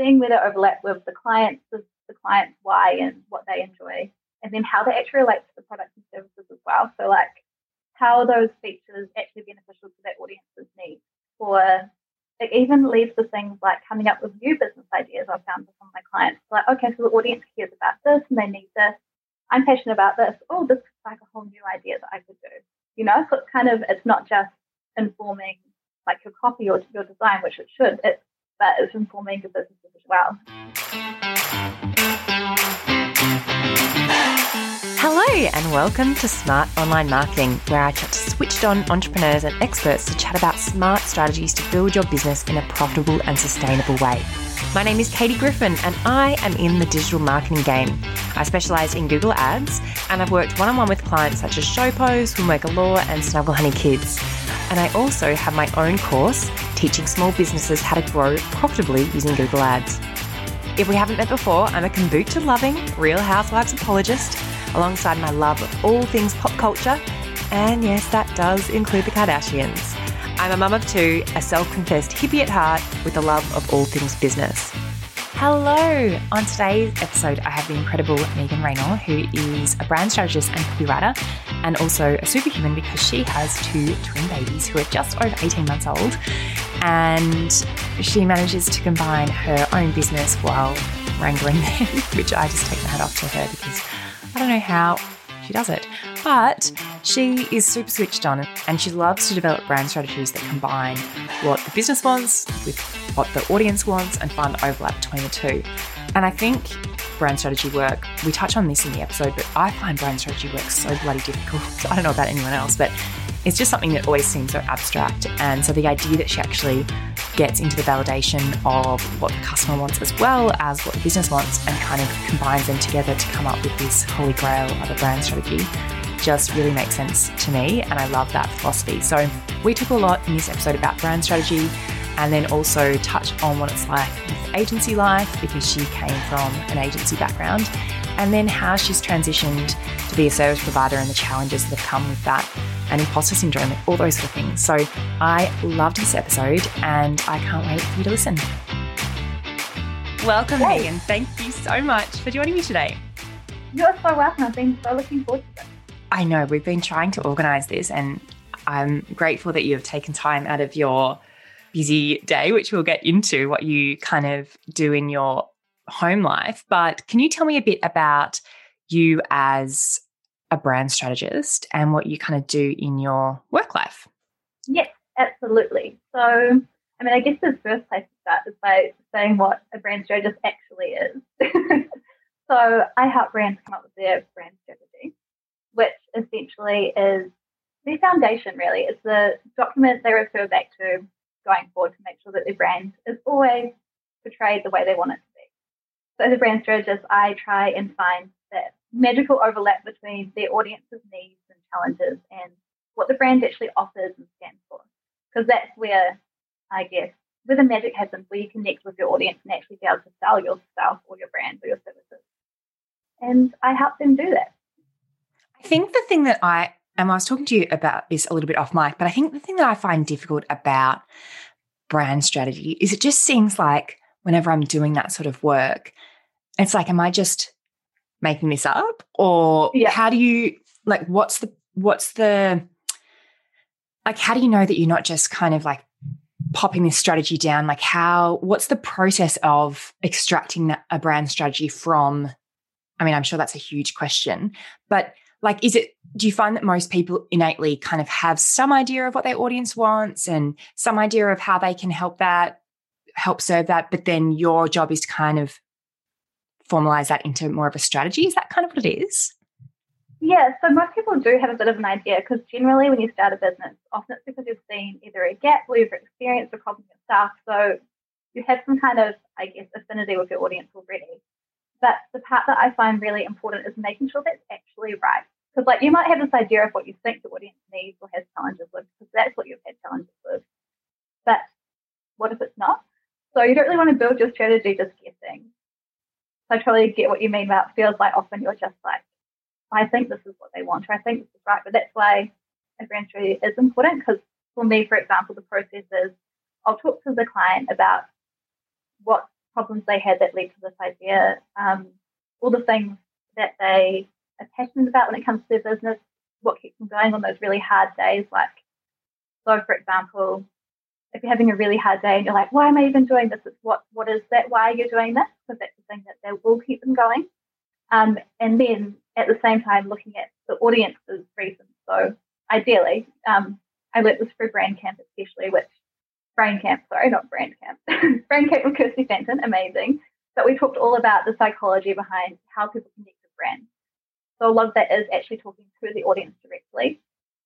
seeing where they overlap with the clients, the, the clients' why and what they enjoy, and then how they actually relate to the products and services as well. So, like, how those features actually beneficial to that audience's needs, or it even leads to things like coming up with new business ideas. I've found with some of my clients, like, okay, so the audience cares about this and they need this. I'm passionate about this. Oh, this is like a whole new idea that I could do. You know, so it's kind of it's not just informing like your copy or your design, which it should. It's but it's informing your business as well. Hello, and welcome to Smart Online Marketing, where I chat to switched on entrepreneurs and experts to chat about smart strategies to build your business in a profitable and sustainable way. My name is Katie Griffin, and I am in the digital marketing game. I specialise in Google Ads, and I've worked one on one with clients such as Showpo, Swimwear Galore, and Snuggle Hunny Kids. And I also have my own course teaching small businesses how to grow profitably using Google Ads. If we haven't met before, I'm a kombucha loving Real Housewives apologist alongside my love of all things pop culture. And yes, that does include the Kardashians. I'm a mum of two, a self confessed hippie at heart with a love of all things business. Hello! On today's episode, I have the incredible Megan Raynor, who is a brand strategist and copywriter, and also a superhuman because she has two twin babies who are just over 18 months old. And she manages to combine her own business while wrangling them, which I just take my hat off to her because I don't know how she does it. But she is super switched on and she loves to develop brand strategies that combine what the business wants with what the audience wants and find the overlap between the two. And I think brand strategy work, we touch on this in the episode, but I find brand strategy work so bloody difficult. I don't know about anyone else, but it's just something that always seems so abstract. And so the idea that she actually gets into the validation of what the customer wants as well as what the business wants and kind of combines them together to come up with this holy grail of a brand strategy just really makes sense to me. And I love that philosophy. So we took a lot in this episode about brand strategy and then also touch on what it's like with agency life because she came from an agency background and then how she's transitioned to be a service provider and the challenges that have come with that and imposter syndrome, all those sort of things. So I loved this episode and I can't wait for you to listen. Welcome, hey. Megan. Thank you so much for joining me today. You're so welcome. I've been so looking forward to it. I know we've been trying to organize this, and I'm grateful that you have taken time out of your busy day, which we'll get into what you kind of do in your home life. But can you tell me a bit about you as a brand strategist and what you kind of do in your work life? Yes, absolutely. So, I mean, I guess the first place to start is by saying what a brand strategist actually is. so, I help brands come up with their brand strategy, which essentially is the foundation, really. It's the document they refer back to going forward to make sure that their brand is always portrayed the way they want it to be. So, as a brand strategist, I try and find that magical overlap between their audience's needs and challenges and what the brand actually offers and stands for. Because that's where, I guess, where the magic happens, where you connect with your audience and actually be able to sell yourself or your brand or your services. And I help them do that. I think the thing that I, and I was talking to you about this a little bit off mic, but I think the thing that I find difficult about brand strategy is it just seems like whenever I'm doing that sort of work, it's like, am I just making this up or yeah. how do you like what's the what's the like how do you know that you're not just kind of like popping this strategy down like how what's the process of extracting that, a brand strategy from i mean i'm sure that's a huge question but like is it do you find that most people innately kind of have some idea of what their audience wants and some idea of how they can help that help serve that but then your job is to kind of formalize that into more of a strategy. Is that kind of what it is? Yeah, so most people do have a bit of an idea because generally when you start a business, often it's because you've seen either a gap or you've experienced a problem yourself. So you have some kind of, I guess, affinity with your audience already. But the part that I find really important is making sure that's actually right. Because like you might have this idea of what you think the audience needs or has challenges with, because that's what you've had challenges with. But what if it's not? So you don't really want to build your strategy just guessing. So I totally get what you mean about feels like often you're just like, I think this is what they want, or I think this is right. But that's why a is important because for me, for example, the process is I'll talk to the client about what problems they had that led to this idea, um, all the things that they are passionate about when it comes to their business, what keeps them going on those really hard days. Like, so for example, if you're having a really hard day and you're like, why am I even doing this? It's what what is that? Why are you doing this? Because that's the thing that they will keep them going. Um, and then at the same time looking at the audience's reasons. So ideally, um, I learned this through Brand Camp especially, which Brain Camp, sorry, not Brand Camp. Brain Camp with Kirsty Fenton, amazing. But we talked all about the psychology behind how people connect with brands. So a lot of that is actually talking to the audience directly.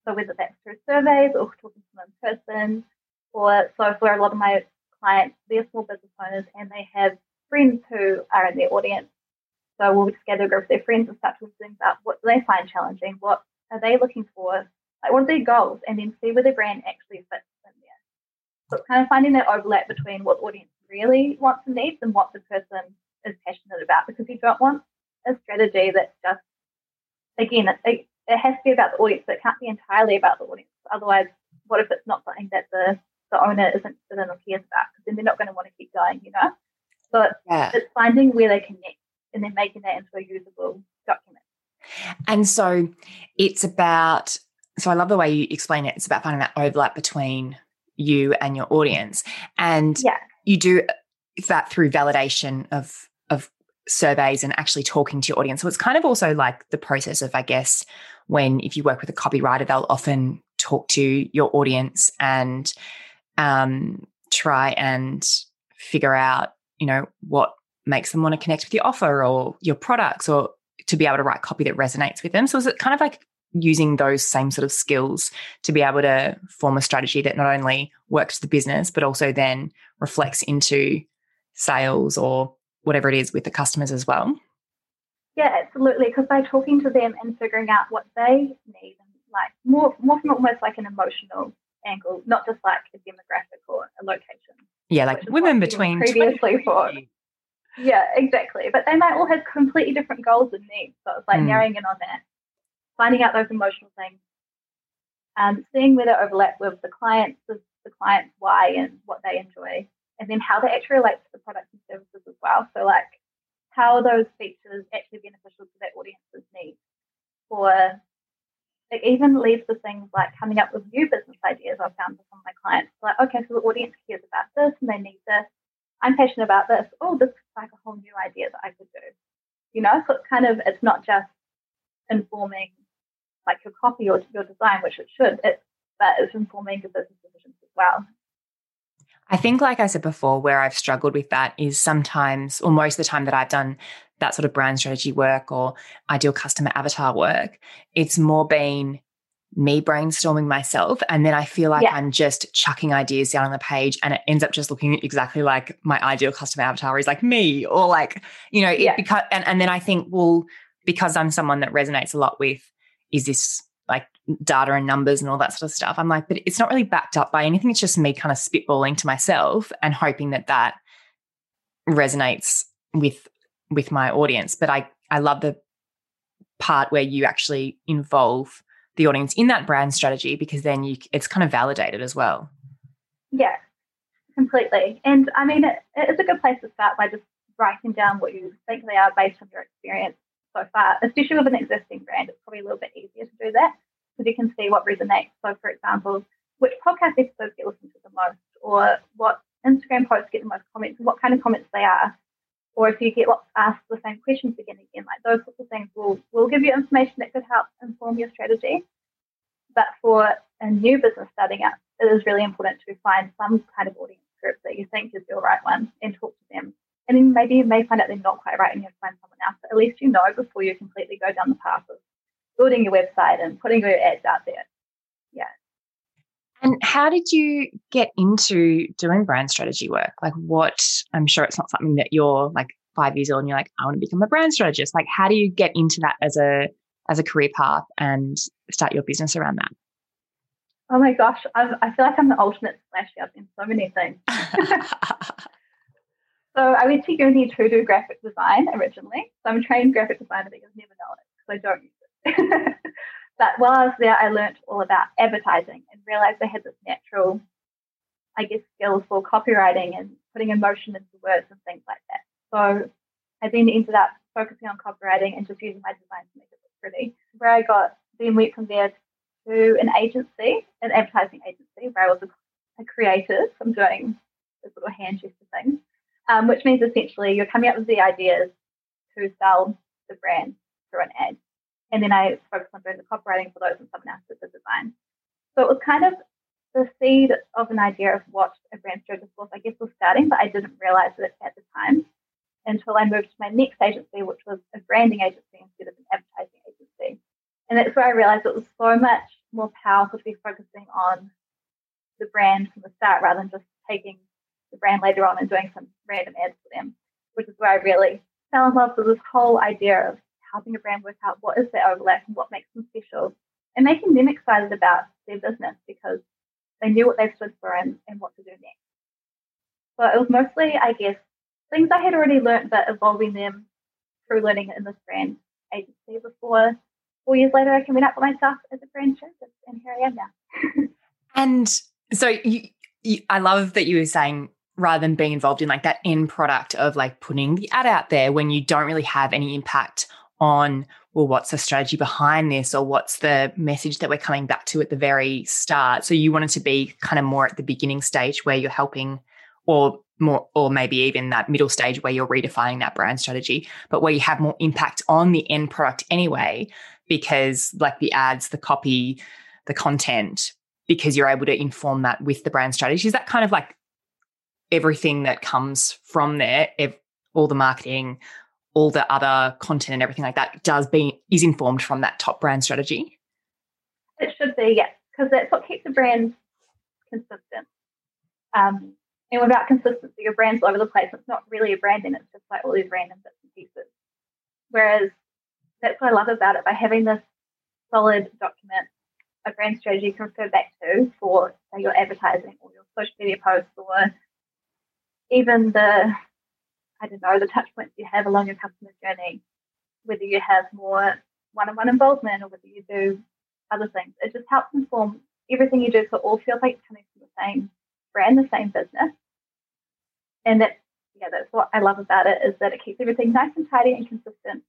So whether that's through surveys or talking to them in person, or so for a lot of my clients, they're small business owners and they have friends who are in their audience. So we'll just gather a group of their friends and start talking about what do they find challenging, what are they looking for, like what are their goals, and then see where the brand actually fits. So it's kind of finding that overlap between what the audience really wants and needs and what the person is passionate about because you don't want a strategy that just again it, it has to be about the audience but it can't be entirely about the audience otherwise what if it's not something that the the owner isn't interested in or cares about because then they're not going to want to keep going you know so yeah. it's finding where they connect and then making that into a usable document and so it's about so I love the way you explain it. It's about finding that overlap between you and your audience. And yeah. you do that through validation of of surveys and actually talking to your audience. So it's kind of also like the process of, I guess, when if you work with a copywriter, they'll often talk to your audience and um, try and figure out, you know, what makes them want to connect with your offer or your products or to be able to write copy that resonates with them. So is it kind of like using those same sort of skills to be able to form a strategy that not only works the business, but also then reflects into sales or whatever it is with the customers as well? Yeah, absolutely. Because by talking to them and figuring out what they need, and like more, more from almost like an emotional angle, not just like a demographic or a location. Yeah, like women between previously for. Yeah, exactly. But they might all have completely different goals and needs. So it's like mm. narrowing in on that finding out those emotional things, um, seeing where they overlap with the clients, the, the clients' why and what they enjoy, and then how they actually relate to the products and services as well. So, like, how those features actually beneficial to that audience's needs? Or it even leads to things like coming up with new business ideas I've found with some of my clients. Like, okay, so the audience cares about this and they need this. I'm passionate about this. Oh, this is like a whole new idea that I could do. You know, so it's kind of, it's not just informing like your copy or your design, which it should, it, but it's informing your business decisions as well. I think, like I said before, where I've struggled with that is sometimes, or most of the time that I've done that sort of brand strategy work or ideal customer avatar work, it's more been me brainstorming myself. And then I feel like yeah. I'm just chucking ideas down on the page and it ends up just looking exactly like my ideal customer avatar is like me or like, you know, it yeah. because, and, and then I think, well, because I'm someone that resonates a lot with is this like data and numbers and all that sort of stuff. I'm like, but it's not really backed up by anything. It's just me kind of spitballing to myself and hoping that that resonates with with my audience. But I I love the part where you actually involve the audience in that brand strategy because then you it's kind of validated as well. Yeah, completely. And I mean, it, it's a good place to start by just writing down what you think they are based on your experience so far, especially with an existing brand, it's probably a little bit easier to do that because you can see what resonates. So, for example, which podcast episodes get listened to the most, or what Instagram posts get the most comments, what kind of comments they are. Or if you get asked the same questions again and again, like those sorts of things will, will give you information that could help inform your strategy. But for a new business starting up, it is really important to find some kind of audience group that you think is your right one and talk to and then maybe you may find out they're not quite right and you have to find someone else. But at least you know before you completely go down the path of building your website and putting your ads out there. Yeah. And how did you get into doing brand strategy work? Like, what? I'm sure it's not something that you're like five years old and you're like, I want to become a brand strategist. Like, how do you get into that as a as a career path and start your business around that? Oh my gosh, I'm, I feel like I'm the ultimate splash up in so many things. So I went to uni to do graphic design originally. So I'm a trained graphic designer, but you'll never know it because I don't use it. but while I was there, I learned all about advertising and realized I had this natural I guess, skill for copywriting and putting emotion into words and things like that. So I then ended up focusing on copywriting and just using my design to make it look pretty. Where I got then went from there to an agency, an advertising agency, where I was a, a creative. I'm doing this little hand gesture thing, um, which means essentially you're coming up with the ideas to sell the brand through an ad. And then I focus on doing the copywriting for those and someone else did the design. So it was kind of the seed of an idea of what a brand strategist was, I guess, was starting, but I didn't realize it at the time until I moved to my next agency, which was a branding agency instead of an advertising agency. And that's where I realized it was so much more powerful to be focusing on the brand from the start rather than just taking the brand later on and doing some random ads for them, which is where I really fell in love with this whole idea of helping a brand work out what is their overlap and what makes them special and making them excited about their business because they knew what they stood for and, and what to do next. So it was mostly, I guess, things I had already learned, but evolving them through learning in this brand agency before four years later I came up for myself as a brand strategist and here I am now. and so you, you, I love that you were saying rather than being involved in like that end product of like putting the ad out there when you don't really have any impact on well what's the strategy behind this or what's the message that we're coming back to at the very start? So you wanted to be kind of more at the beginning stage where you're helping or more or maybe even that middle stage where you're redefining that brand strategy but where you have more impact on the end product anyway because like the ads the copy the content because you're able to inform that with the brand strategy. Is that kind of like everything that comes from there ev- all the marketing all the other content and everything like that does be is informed from that top brand strategy it should be yes because that's what keeps the brand consistent um, and without consistency, your brand's all over the place. It's not really a brand, and it's just like all these random bits and pieces. Whereas that's what I love about it by having this solid document, a brand strategy you can refer back to for say, your advertising or your social media posts or even the I don't know, the touch points you have along your customer journey, whether you have more one-on-one involvement or whether you do other things. It just helps inform everything you do so it all feels like it's coming from the same brand, the same business. And that's yeah, that's what I love about it is that it keeps everything nice and tidy and consistent.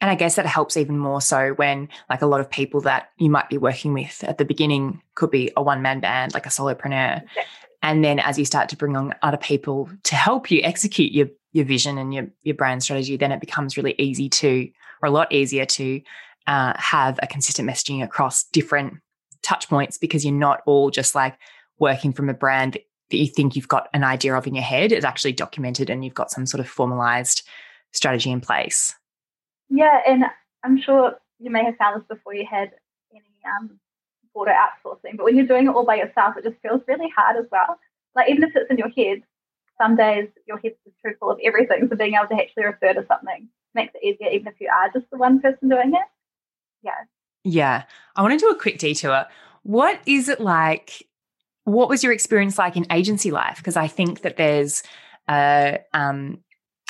And I guess that helps even more so when, like, a lot of people that you might be working with at the beginning could be a one man band, like a solopreneur. Exactly. And then as you start to bring on other people to help you execute your, your vision and your, your brand strategy, then it becomes really easy to, or a lot easier to uh, have a consistent messaging across different touch points because you're not all just like working from a brand that you think you've got an idea of in your head. It's actually documented and you've got some sort of formalized strategy in place. Yeah, and I'm sure you may have found this before you had any um, border outsourcing, but when you're doing it all by yourself, it just feels really hard as well. Like even if it's in your head, some days your head's just too full of everything, so being able to actually refer to something makes it easier, even if you are just the one person doing it. Yeah. Yeah. I want to do a quick detour. What is it like? What was your experience like in agency life? Because I think that there's a, um,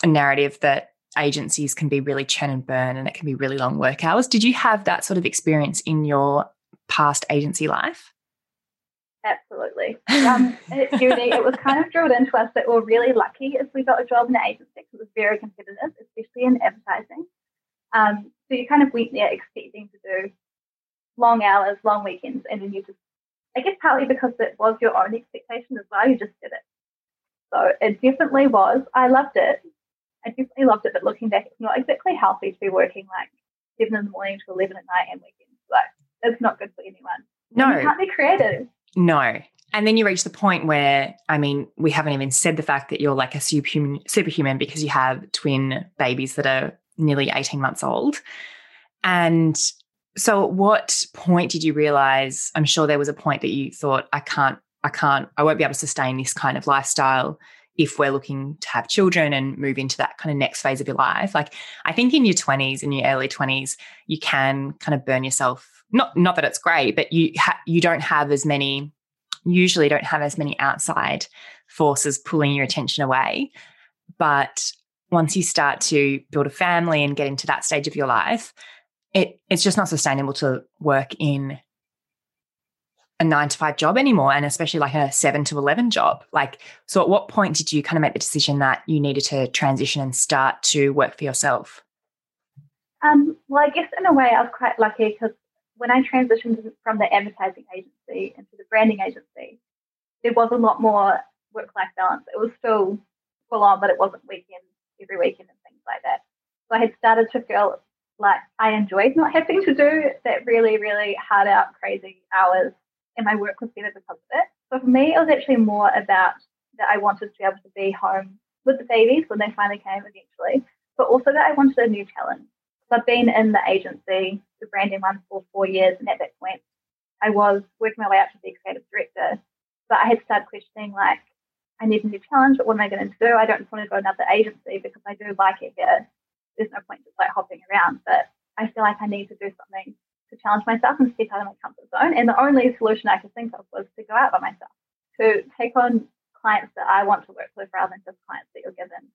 a narrative that agencies can be really churn and burn and it can be really long work hours. Did you have that sort of experience in your past agency life? Absolutely. Um, it was kind of drilled into us that we we're really lucky if we got a job in an agency because it was very competitive, especially in advertising. Um, so you kind of went there expecting to do long hours, long weekends, and then you just, I guess partly because it was your own expectation as well, you just did it. So it definitely was. I loved it. I definitely loved it, but looking back, it's not exactly healthy to be working like seven in the morning to 11 at night and weekends. Like, it's not good for anyone. No. You can't be creative. No. And then you reach the point where, I mean, we haven't even said the fact that you're like a superhuman, superhuman because you have twin babies that are nearly 18 months old. And so at what point did you realize? I'm sure there was a point that you thought, I can't, I can't, I won't be able to sustain this kind of lifestyle if we're looking to have children and move into that kind of next phase of your life. Like I think in your 20s, in your early 20s, you can kind of burn yourself. Not not that it's great, but you ha- you don't have as many usually don't have as many outside forces pulling your attention away. But once you start to build a family and get into that stage of your life, it it's just not sustainable to work in a nine to five job anymore, and especially like a seven to 11 job. Like, so at what point did you kind of make the decision that you needed to transition and start to work for yourself? Um, well, I guess in a way I was quite lucky because when I transitioned from the advertising agency into the branding agency, there was a lot more work life balance. It was still full on, but it wasn't weekend every weekend and things like that. So I had started to feel like I enjoyed not having to do that really, really hard out, crazy hours, and my work was better because of it. So for me, it was actually more about that I wanted to be able to be home with the babies when they finally came eventually, but also that I wanted a new challenge. So I've been in the agency, the branding one, for four years, and at that point, I was working my way up to be creative director. But I had started questioning, like, I need a new challenge, but what am I going to do? I don't want to go another agency because I do like it here there's no point just like hopping around. But I feel like I need to do something to challenge myself and step out of my comfort zone. And the only solution I could think of was to go out by myself, to take on clients that I want to work with rather than just clients that you're given.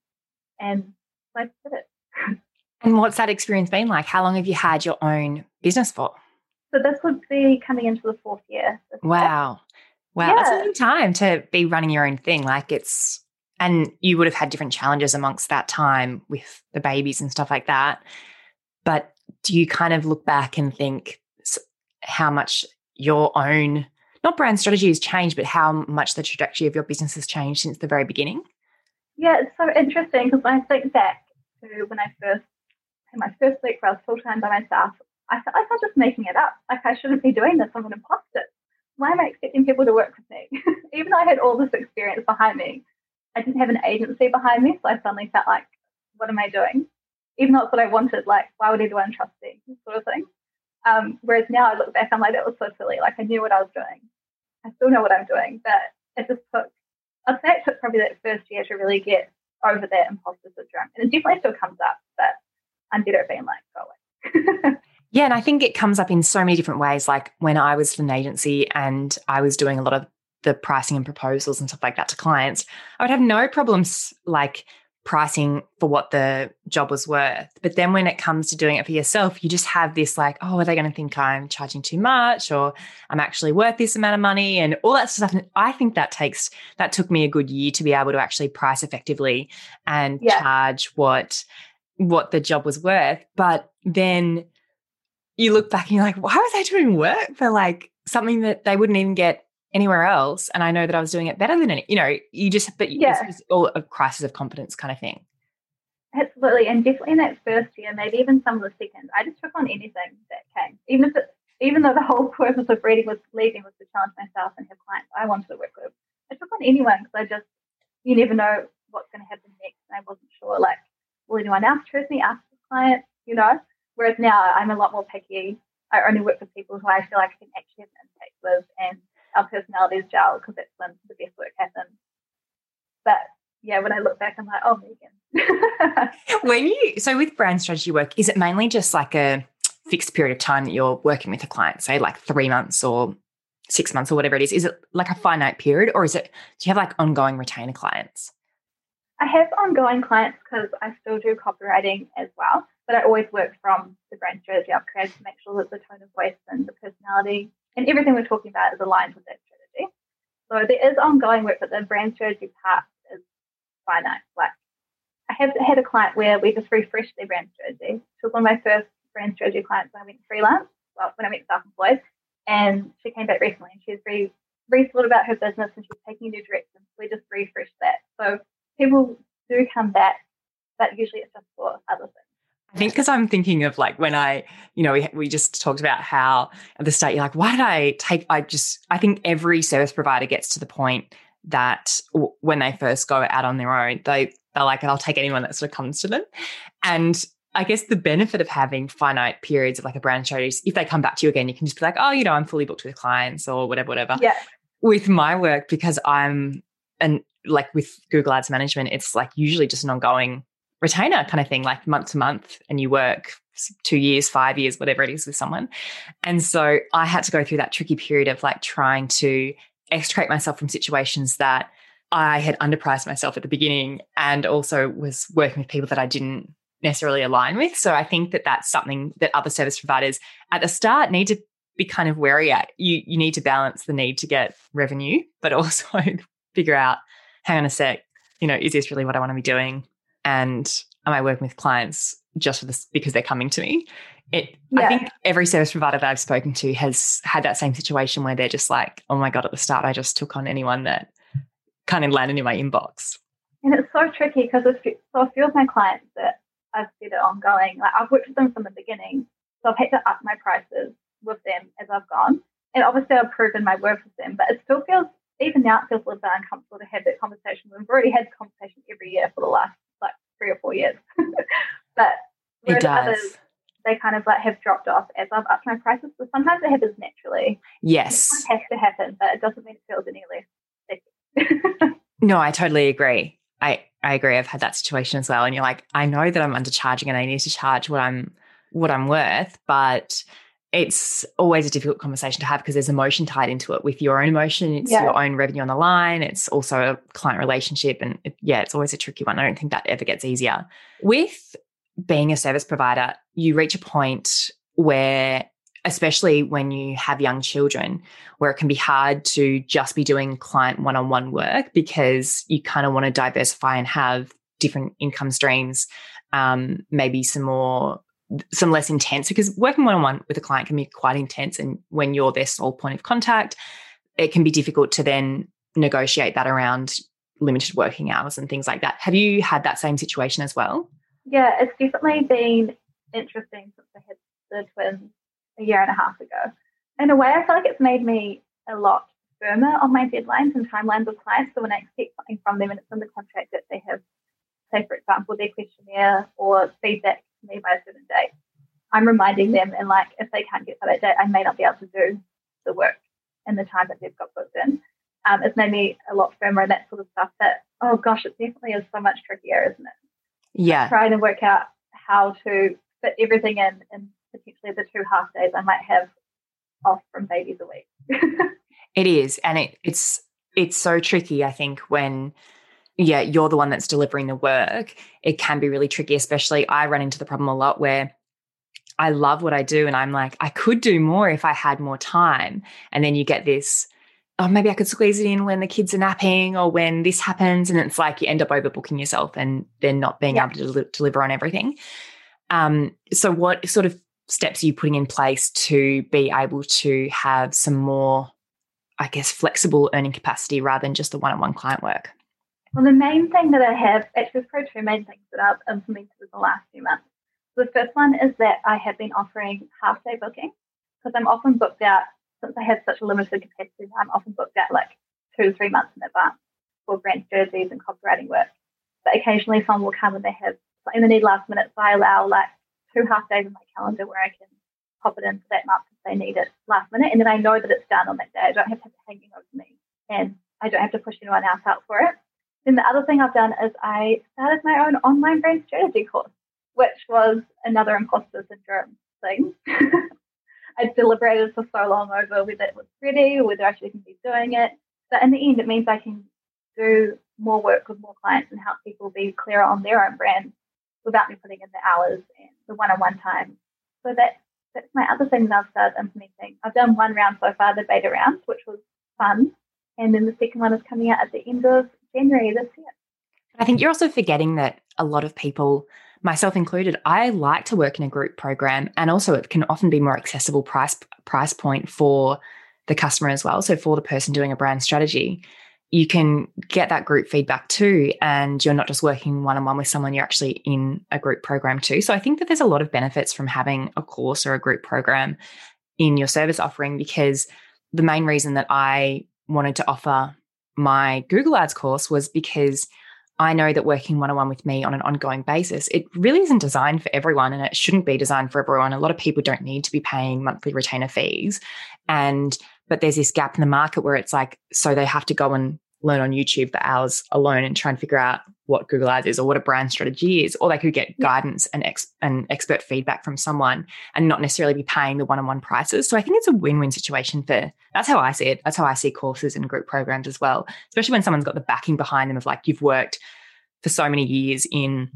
And so I did it. And what's that experience been like? How long have you had your own business for? So this would be coming into the fourth year. Wow. Wow. Yeah. That's a long time to be running your own thing. Like it's and you would have had different challenges amongst that time with the babies and stuff like that. But do you kind of look back and think how much your own, not brand strategy has changed, but how much the trajectory of your business has changed since the very beginning? Yeah, it's so interesting because I think back to when I first had my first week where I was full time by myself, I felt like I was just making it up. Like I shouldn't be doing this. I'm an imposter. Why am I expecting people to work with me? Even though I had all this experience behind me, I didn't have an agency behind me, so I suddenly felt like, what am I doing? Even though it's what I wanted, like, why would anyone trust me? Sort of thing. Um, whereas now I look back, I'm like, that was so silly. Like, I knew what I was doing. I still know what I'm doing, but it just took, I'd say it took probably that first year to really get over that imposter syndrome. And it definitely still comes up, better at being like, go away. yeah, and I think it comes up in so many different ways. Like when I was in an agency and I was doing a lot of the pricing and proposals and stuff like that to clients, I would have no problems like pricing for what the job was worth. But then when it comes to doing it for yourself, you just have this like, oh, are they going to think I'm charging too much or I'm actually worth this amount of money and all that stuff. And I think that takes, that took me a good year to be able to actually price effectively and yeah. charge what, what the job was worth. But then you look back and you're like, why was I doing work for like something that they wouldn't even get anywhere else and I know that I was doing it better than any, you know, you just, but yeah. it's all a crisis of confidence kind of thing. Absolutely. And definitely in that first year, maybe even some of the second, I just took on anything that came. Even if it, even though the whole purpose of reading was leaving was to challenge myself and have clients I wanted to work with. I took on anyone because I just, you never know what's going to happen next. And I wasn't sure, like, will anyone else choose me after the client, you know? Whereas now I'm a lot more picky. I only work with people who I feel like I can actually have an impact with and our personalities gel because that's when the best work happens. But yeah, when I look back, I'm like, oh, Megan. when you so with brand strategy work, is it mainly just like a fixed period of time that you're working with a client, say like three months or six months or whatever it is? Is it like a finite period, or is it do you have like ongoing retainer clients? I have ongoing clients because I still do copywriting as well, but I always work from the brand strategy I've created to make sure that the tone of voice and the personality and everything we're talking about is aligned with that strategy. So there is ongoing work, but the brand strategy part is finite. Like I have had a client where we just refreshed their brand strategy. She was one of my first brand strategy clients when I went freelance, well, when I went self-employed, and she came back recently and she's re rethought about her business and she's taking a new direction. We just refreshed that. So people do come back, but usually it's just for other things. I think because I'm thinking of like when I, you know, we, we just talked about how at the start you're like, why did I take, I just, I think every service provider gets to the point that w- when they first go out on their own, they, they're like, I'll take anyone that sort of comes to them. And I guess the benefit of having finite periods of like a brand strategy is if they come back to you again, you can just be like, oh, you know, I'm fully booked with clients or whatever, whatever. Yeah. With my work, because I'm, and like with Google Ads management, it's like usually just an ongoing retainer kind of thing, like month to month, and you work two years, five years, whatever it is with someone. And so I had to go through that tricky period of like trying to extricate myself from situations that I had underpriced myself at the beginning and also was working with people that I didn't necessarily align with. So I think that that's something that other service providers at the start need to be kind of wary at. You you need to balance the need to get revenue, but also figure out, hang on a sec, you know, is this really what I want to be doing? And am I working with clients just for this because they're coming to me? It yeah. I think every service provider that I've spoken to has had that same situation where they're just like, oh my God, at the start I just took on anyone that kind of landed in my inbox. And it's so tricky because so a few of my clients that I've said it ongoing, like I've worked with them from the beginning. So I've had to up my prices with them as I've gone. And obviously I've proven my worth with them, but it still feels even now it feels a little bit uncomfortable to have that conversation. We've already had the conversation every year for the last like three or four years. but it does. others they kind of like have dropped off as I've upped my prices. but sometimes it happens naturally. Yes. It has to happen, but it doesn't mean it feels any less no, I totally agree. I, I agree. I've had that situation as well. And you're like, I know that I'm undercharging and I need to charge what I'm what I'm worth, but it's always a difficult conversation to have because there's emotion tied into it with your own emotion. It's yeah. your own revenue on the line. It's also a client relationship. And it, yeah, it's always a tricky one. I don't think that ever gets easier. With being a service provider, you reach a point where, especially when you have young children, where it can be hard to just be doing client one on one work because you kind of want to diversify and have different income streams, um, maybe some more some less intense because working one on one with a client can be quite intense. And when you're their sole point of contact, it can be difficult to then negotiate that around limited working hours and things like that. Have you had that same situation as well? Yeah, it's definitely been interesting since I had the twins a year and a half ago. In a way, I feel like it's made me a lot firmer on my deadlines and timelines with clients. So when I expect something from them and it's in the contract that they have, say, for example, their questionnaire or feedback me by a certain date, I'm reminding them and like if they can't get to that date, I may not be able to do the work in the time that they've got booked in. Um, it's made me a lot firmer and that sort of stuff that, oh gosh, it definitely is so much trickier, isn't it? Yeah. Trying to work out how to fit everything in and potentially the two half days I might have off from babies a week. it is. And it, it's it's so tricky, I think, when yeah, you're the one that's delivering the work. It can be really tricky, especially I run into the problem a lot where I love what I do and I'm like, I could do more if I had more time. And then you get this oh, maybe I could squeeze it in when the kids are napping or when this happens. And it's like you end up overbooking yourself and then not being yeah. able to del- deliver on everything. Um, so, what sort of steps are you putting in place to be able to have some more, I guess, flexible earning capacity rather than just the one on one client work? Well, the main thing that I have, actually, there's probably two main things that I've implemented in the last few months. The first one is that I have been offering half day booking because I'm often booked out since I have such a limited capacity, I'm often booked out like two to three months in advance for brand jerseys and copywriting work. But occasionally someone will come and they have something they need last minute. So I allow like two half days in my calendar where I can pop it in for that month if they need it last minute. And then I know that it's done on that day. I don't have to have it hanging over me and I don't have to push anyone else out for it. Then the other thing I've done is I started my own online brand strategy course, which was another imposter syndrome thing. I deliberated for so long over whether it was ready or whether I should be doing it. But in the end, it means I can do more work with more clients and help people be clearer on their own brand without me putting in the hours and the one-on-one time. So that that's my other thing that I've started implementing. I've done one round so far, the beta round, which was fun, and then the second one is coming out at the end of January this year. I think you're also forgetting that a lot of people myself included, I like to work in a group program, and also it can often be more accessible price price point for the customer as well. So for the person doing a brand strategy, you can get that group feedback too, and you're not just working one on one with someone; you're actually in a group program too. So I think that there's a lot of benefits from having a course or a group program in your service offering because the main reason that I wanted to offer my Google Ads course was because I know that working one on one with me on an ongoing basis, it really isn't designed for everyone and it shouldn't be designed for everyone. A lot of people don't need to be paying monthly retainer fees. And, but there's this gap in the market where it's like, so they have to go and learn on YouTube for hours alone and try and figure out what Google Ads is or what a brand strategy is, or they could get guidance and, ex- and expert feedback from someone and not necessarily be paying the one-on-one prices. So I think it's a win-win situation for that's how I see it. That's how I see courses and group programs as well, especially when someone's got the backing behind them of like you've worked for so many years in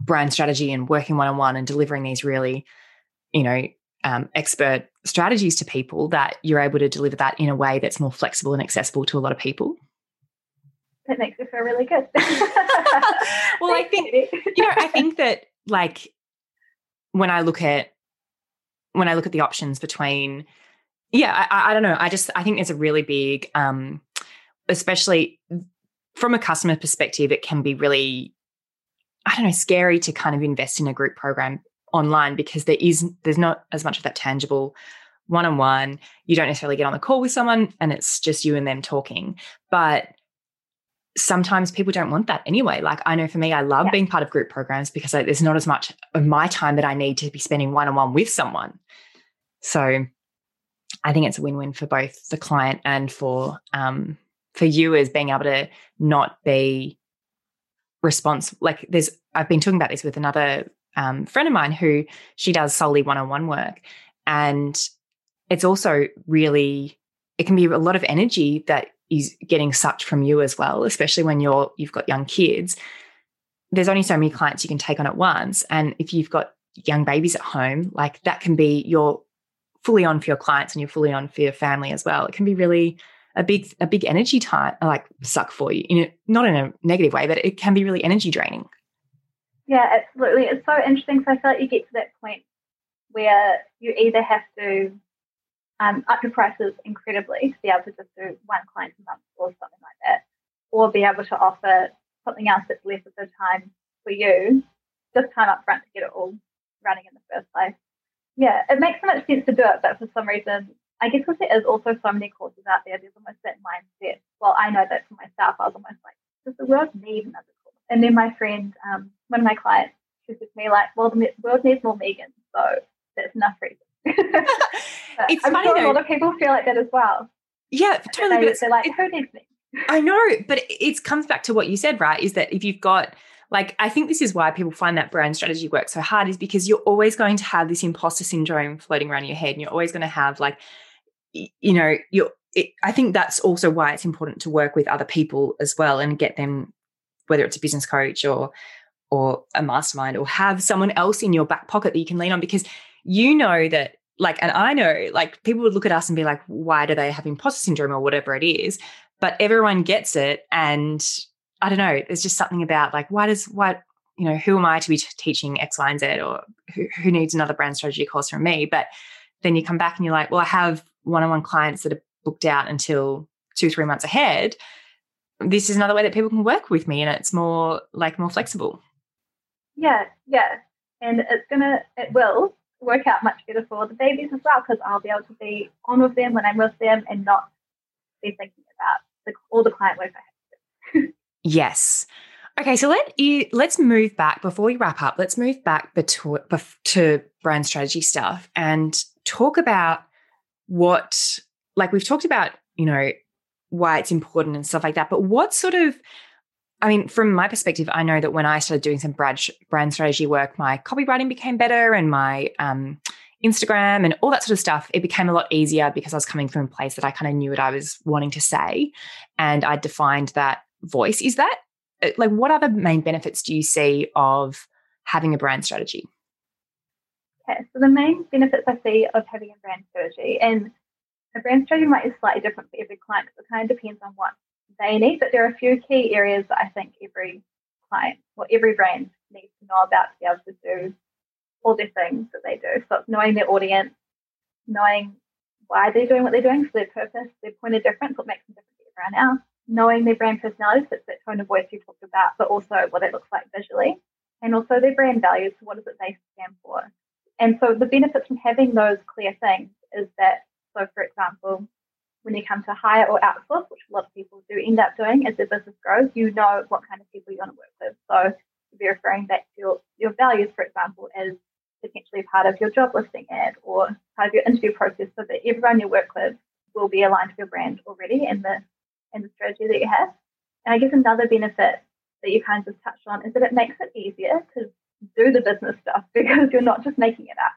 brand strategy and working one-on-one and delivering these really, you know, um, expert strategies to people that you're able to deliver that in a way that's more flexible and accessible to a lot of people? That makes me feel really good. Well i think you. know i think that like when i look at when i look at the options between yeah I, I don't know. I just i think there's a really big um especially from a customer perspective it can be really I don't know, scary to kind of invest in a group program online because there is there's not as much of that tangible one on one. You don't necessarily get on the call with someone and it's just you and them talking. But sometimes people don't want that anyway. Like I know for me, I love yeah. being part of group programs because I, there's not as much of my time that I need to be spending one on one with someone. So I think it's a win win for both the client and for um, for you as being able to not be response like there's i've been talking about this with another um, friend of mine who she does solely one-on-one work. And it's also really it can be a lot of energy that is getting sucked from you as well especially when you're you've got young kids. There's only so many clients you can take on at once. And if you've got young babies at home like that can be you're fully on for your clients and you're fully on for your family as well. It can be really a big a big energy time like suck for you in a, not in a negative way but it can be really energy draining yeah absolutely it's so interesting So i feel like you get to that point where you either have to um, up your prices incredibly to be able to just do one client a month or something like that or be able to offer something else that's less of the time for you just time up front to get it all running in the first place yeah it makes so much sense to do it but for some reason I guess because there is also so many courses out there, there's almost that mindset. Well, I know that for myself, I was almost like, does the world need another? And then my friend, um, one of my clients, she said to me, like, well, the world needs more Megans, so that's enough reason. it's I'm funny sure though. a lot of people feel like that as well. Yeah, totally. They, are like, who needs me? I know, but it, it comes back to what you said, right? Is that if you've got like I think this is why people find that brand strategy work so hard is because you're always going to have this imposter syndrome floating around your head and you're always going to have like you know, you're, it, I think that's also why it's important to work with other people as well and get them, whether it's a business coach or or a mastermind, or have someone else in your back pocket that you can lean on because you know that, like, and I know, like, people would look at us and be like, why do they have imposter syndrome or whatever it is? But everyone gets it, and I don't know. There's just something about like, why does what you know, who am I to be teaching X, Y, and Z, or who, who needs another brand strategy course from me? But then you come back and you're like, well, I have one-on-one clients that are booked out until two, three months ahead, this is another way that people can work with me and it's more like more flexible. Yeah, yeah. And it's gonna it will work out much better for the babies as well because I'll be able to be on with them when I'm with them and not be thinking about the, all the client work I have to do. yes. Okay, so let you let's move back before we wrap up. Let's move back to, to brand strategy stuff and talk about what like we've talked about you know why it's important and stuff like that but what sort of I mean, from my perspective, I know that when I started doing some brand, brand strategy work, my copywriting became better and my um, Instagram and all that sort of stuff, it became a lot easier because I was coming from a place that I kind of knew what I was wanting to say. And I defined that voice. Is that uh, like what other main benefits do you see of having a brand strategy? Okay, so the main benefits I see of having a brand strategy, and a brand strategy might be slightly different for every client because it kind of depends on what they need, but there are a few key areas that I think every client or every brand needs to know about to be able to do all the things that they do. So it's knowing their audience, knowing why they're doing what they're doing, so their purpose, their point of difference, what makes them different to everyone else, knowing their brand personality, so it's that tone of voice you talked about, but also what it looks like visually, and also their brand values, so what does it they stand for. And so the benefits from having those clear things is that, so for example, when you come to hire or outsource, which a lot of people do end up doing as their business grows, you know what kind of people you want to work with. So to be referring back to your, your values, for example, as potentially part of your job listing ad or part of your interview process so that everyone you work with will be aligned to your brand already and the and the strategy that you have. And I guess another benefit that you kind of touched on is that it makes it easier to do the business stuff because you're not just making it up.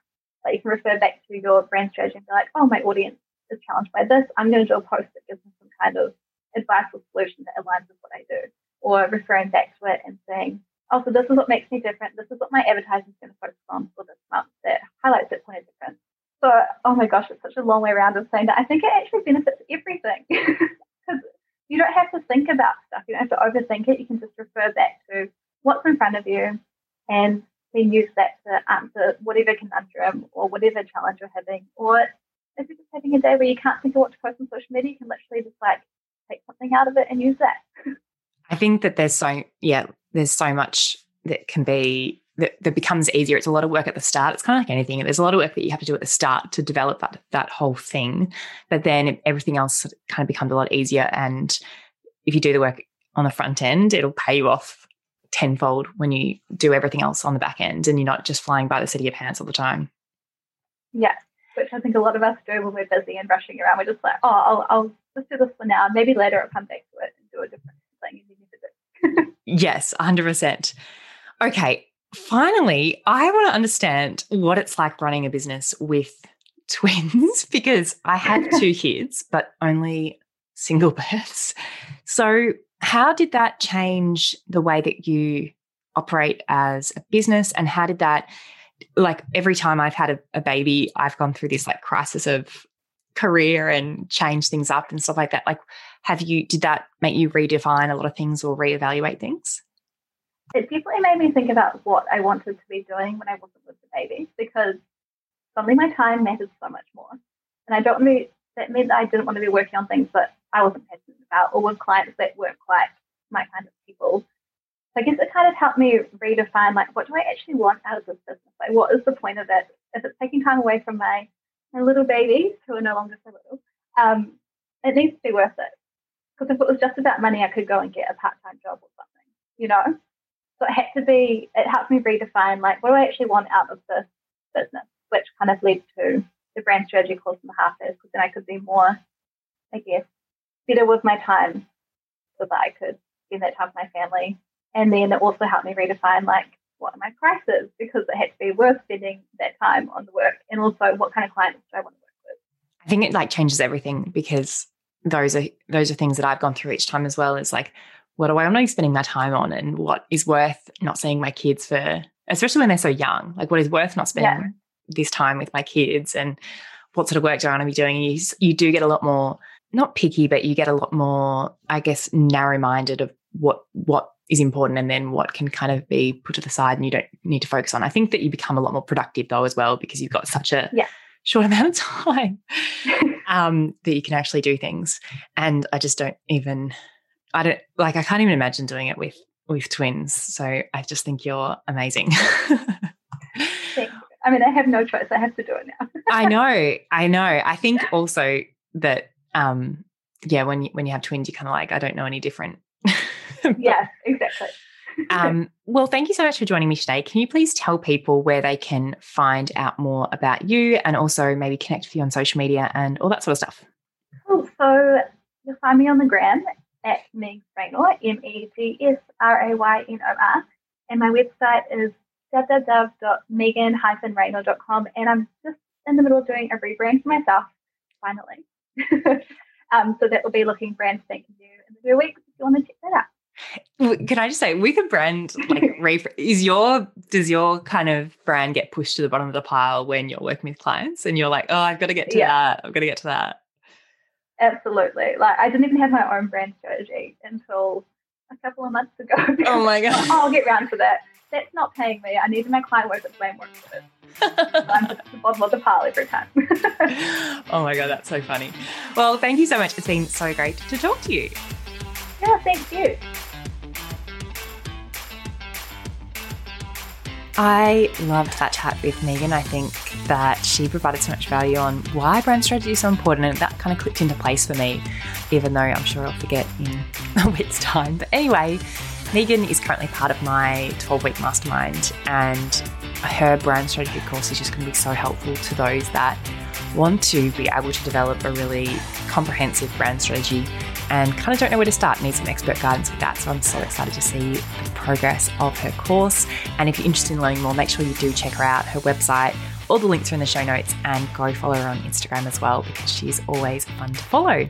Like you can refer back to your brand strategy and be like, oh, my audience is challenged by this. I'm going to do a post that gives them some kind of advice or solution that aligns with what I do. Or referring back to it and saying, oh, so this is what makes me different. This is what my advertising is going to focus on for this month that highlights that point of difference. So, oh my gosh, it's such a long way around of saying that. I think it actually benefits everything because you don't have to think about stuff. You don't have to overthink it. You can just refer back to what's in front of you and then use that to um, answer whatever conundrum or whatever challenge you're having. Or if you're just having a day where you can't think of what to post on social media, you can literally just like take something out of it and use that. I think that there's so yeah, there's so much that can be that, that becomes easier. It's a lot of work at the start. It's kind of like anything. There's a lot of work that you have to do at the start to develop that that whole thing. But then everything else kind of becomes a lot easier. And if you do the work on the front end, it'll pay you off tenfold when you do everything else on the back end and you're not just flying by the seat of your pants all the time. Yeah, which I think a lot of us do when we're busy and rushing around. We're just like, oh, I'll, I'll just do this for now. Maybe later I'll come back to it and do a different thing you need to do. yes, 100%. Okay, finally, I want to understand what it's like running a business with twins mm-hmm. because I have two kids, but only single births. So, how did that change the way that you operate as a business? And how did that, like, every time I've had a, a baby, I've gone through this like crisis of career and change things up and stuff like that. Like, have you, did that make you redefine a lot of things or reevaluate things? it definitely made me think about what I wanted to be doing when I wasn't with the baby because suddenly my time matters so much more. And I don't mean that meant that I didn't want to be working on things that I wasn't passionate about or with clients that weren't quite my kind of people. So I guess it kind of helped me redefine like what do I actually want out of this business? Like what is the point of it? If it's taking time away from my, my little babies who are no longer so little, um, it needs to be worth it. Because if it was just about money, I could go and get a part time job or something, you know? So it had to be, it helped me redefine like, what do I actually want out of this business, which kind of led to the brand strategy course in the half is because then I could be more, I guess, better with my time so that I could spend that time with my family. And then it also helped me redefine like, what are my prices? Because it had to be worth spending that time on the work and also what kind of clients do I want to work with. I think it like changes everything because those are those are things that I've gone through each time as well. Is like what do I want to be spending my time on and what is worth not seeing my kids for, especially when they're so young, like what is worth not spending yeah. This time with my kids and what sort of work do I want to be doing? You, you do get a lot more, not picky, but you get a lot more, I guess, narrow minded of what, what is important and then what can kind of be put to the side and you don't need to focus on. I think that you become a lot more productive though as well because you've got such a yeah. short amount of time um, that you can actually do things. And I just don't even I don't like I can't even imagine doing it with with twins. So I just think you're amazing. I mean, I have no choice. I have to do it now. I know. I know. I think also that um yeah, when you when you have twins, you're kind of like, I don't know any different. yeah, exactly. um, well, thank you so much for joining me today. Can you please tell people where they can find out more about you and also maybe connect with you on social media and all that sort of stuff? Cool. So you'll find me on the gram at Meg Raynor, M E G S R A Y N O R. And my website is www.megan-raynor.com. And I'm just in the middle of doing a rebrand for myself, finally. um, so that will be looking brand spanking new in the few weeks if you want to check that out. Can I just say, with a brand like is your does your kind of brand get pushed to the bottom of the pile when you're working with clients and you're like, oh, I've got to get to yeah. that, I've got to get to that. Absolutely. Like I didn't even have my own brand strategy until a couple of months ago. Oh my god! I'll get round to that. That's not paying me. I need my client work that's way more expensive. I'm just the bottom of the pile every time. oh my god, that's so funny. Well, thank you so much. It's been so great to talk to you. Yeah, thank you. I loved that chat with Megan. I think that she provided so much value on why brand strategy is so important, and that kind of clicked into place for me, even though I'm sure I'll forget in a week's time. But anyway, Megan is currently part of my 12 week mastermind, and her brand strategy course is just going to be so helpful to those that want to be able to develop a really comprehensive brand strategy and kind of don't know where to start, need some expert guidance with that. So I'm so excited to see the progress of her course. And if you're interested in learning more, make sure you do check her out. Her website All the links are in the show notes and go follow her on Instagram as well because she's always fun to follow.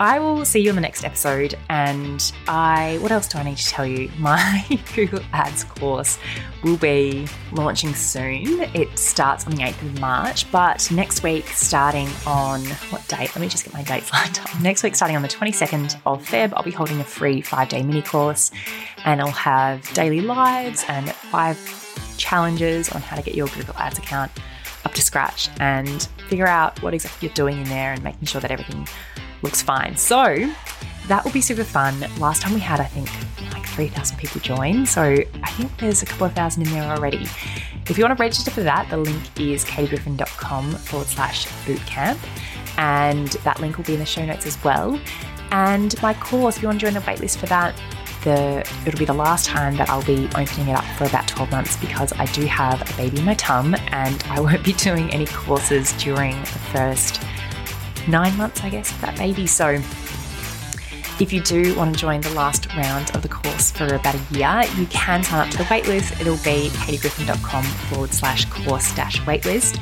I will see you in the next episode. And I, what else do I need to tell you? My Google Ads course will be launching soon. It starts on the 8th of March, but next week, starting on what date? Let me just get my dates lined up. Next week, starting on the 22nd of Feb, I'll be holding a free five day mini course and I'll have daily lives and five challenges on how to get your Google Ads account up to scratch and figure out what exactly you're doing in there and making sure that everything looks fine. So that will be super fun. Last time we had, I think, like 3,000 people join. So I think there's a couple of thousand in there already. If you want to register for that, the link is katiegriffin.com forward slash bootcamp. And that link will be in the show notes as well. And my course, if you want to join the waitlist for that, the it'll be the last time that I'll be opening it up for about 12 months because I do have a baby in my tum and I won't be doing any courses during the first nine months, I guess, of that baby. So if you do want to join the last round of the course for about a year, you can sign up to the waitlist. It'll be katiegriffin.com forward slash course dash waitlist.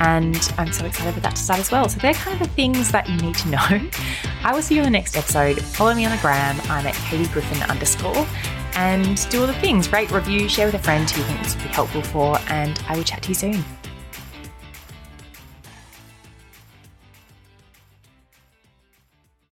And I'm so excited for that to start as well. So they're kind of the things that you need to know. I will see you in the next episode. Follow me on the gram. I'm at Katie Griffin underscore and do all the things. Rate, review, share with a friend who you think this would be helpful for, and I will chat to you soon.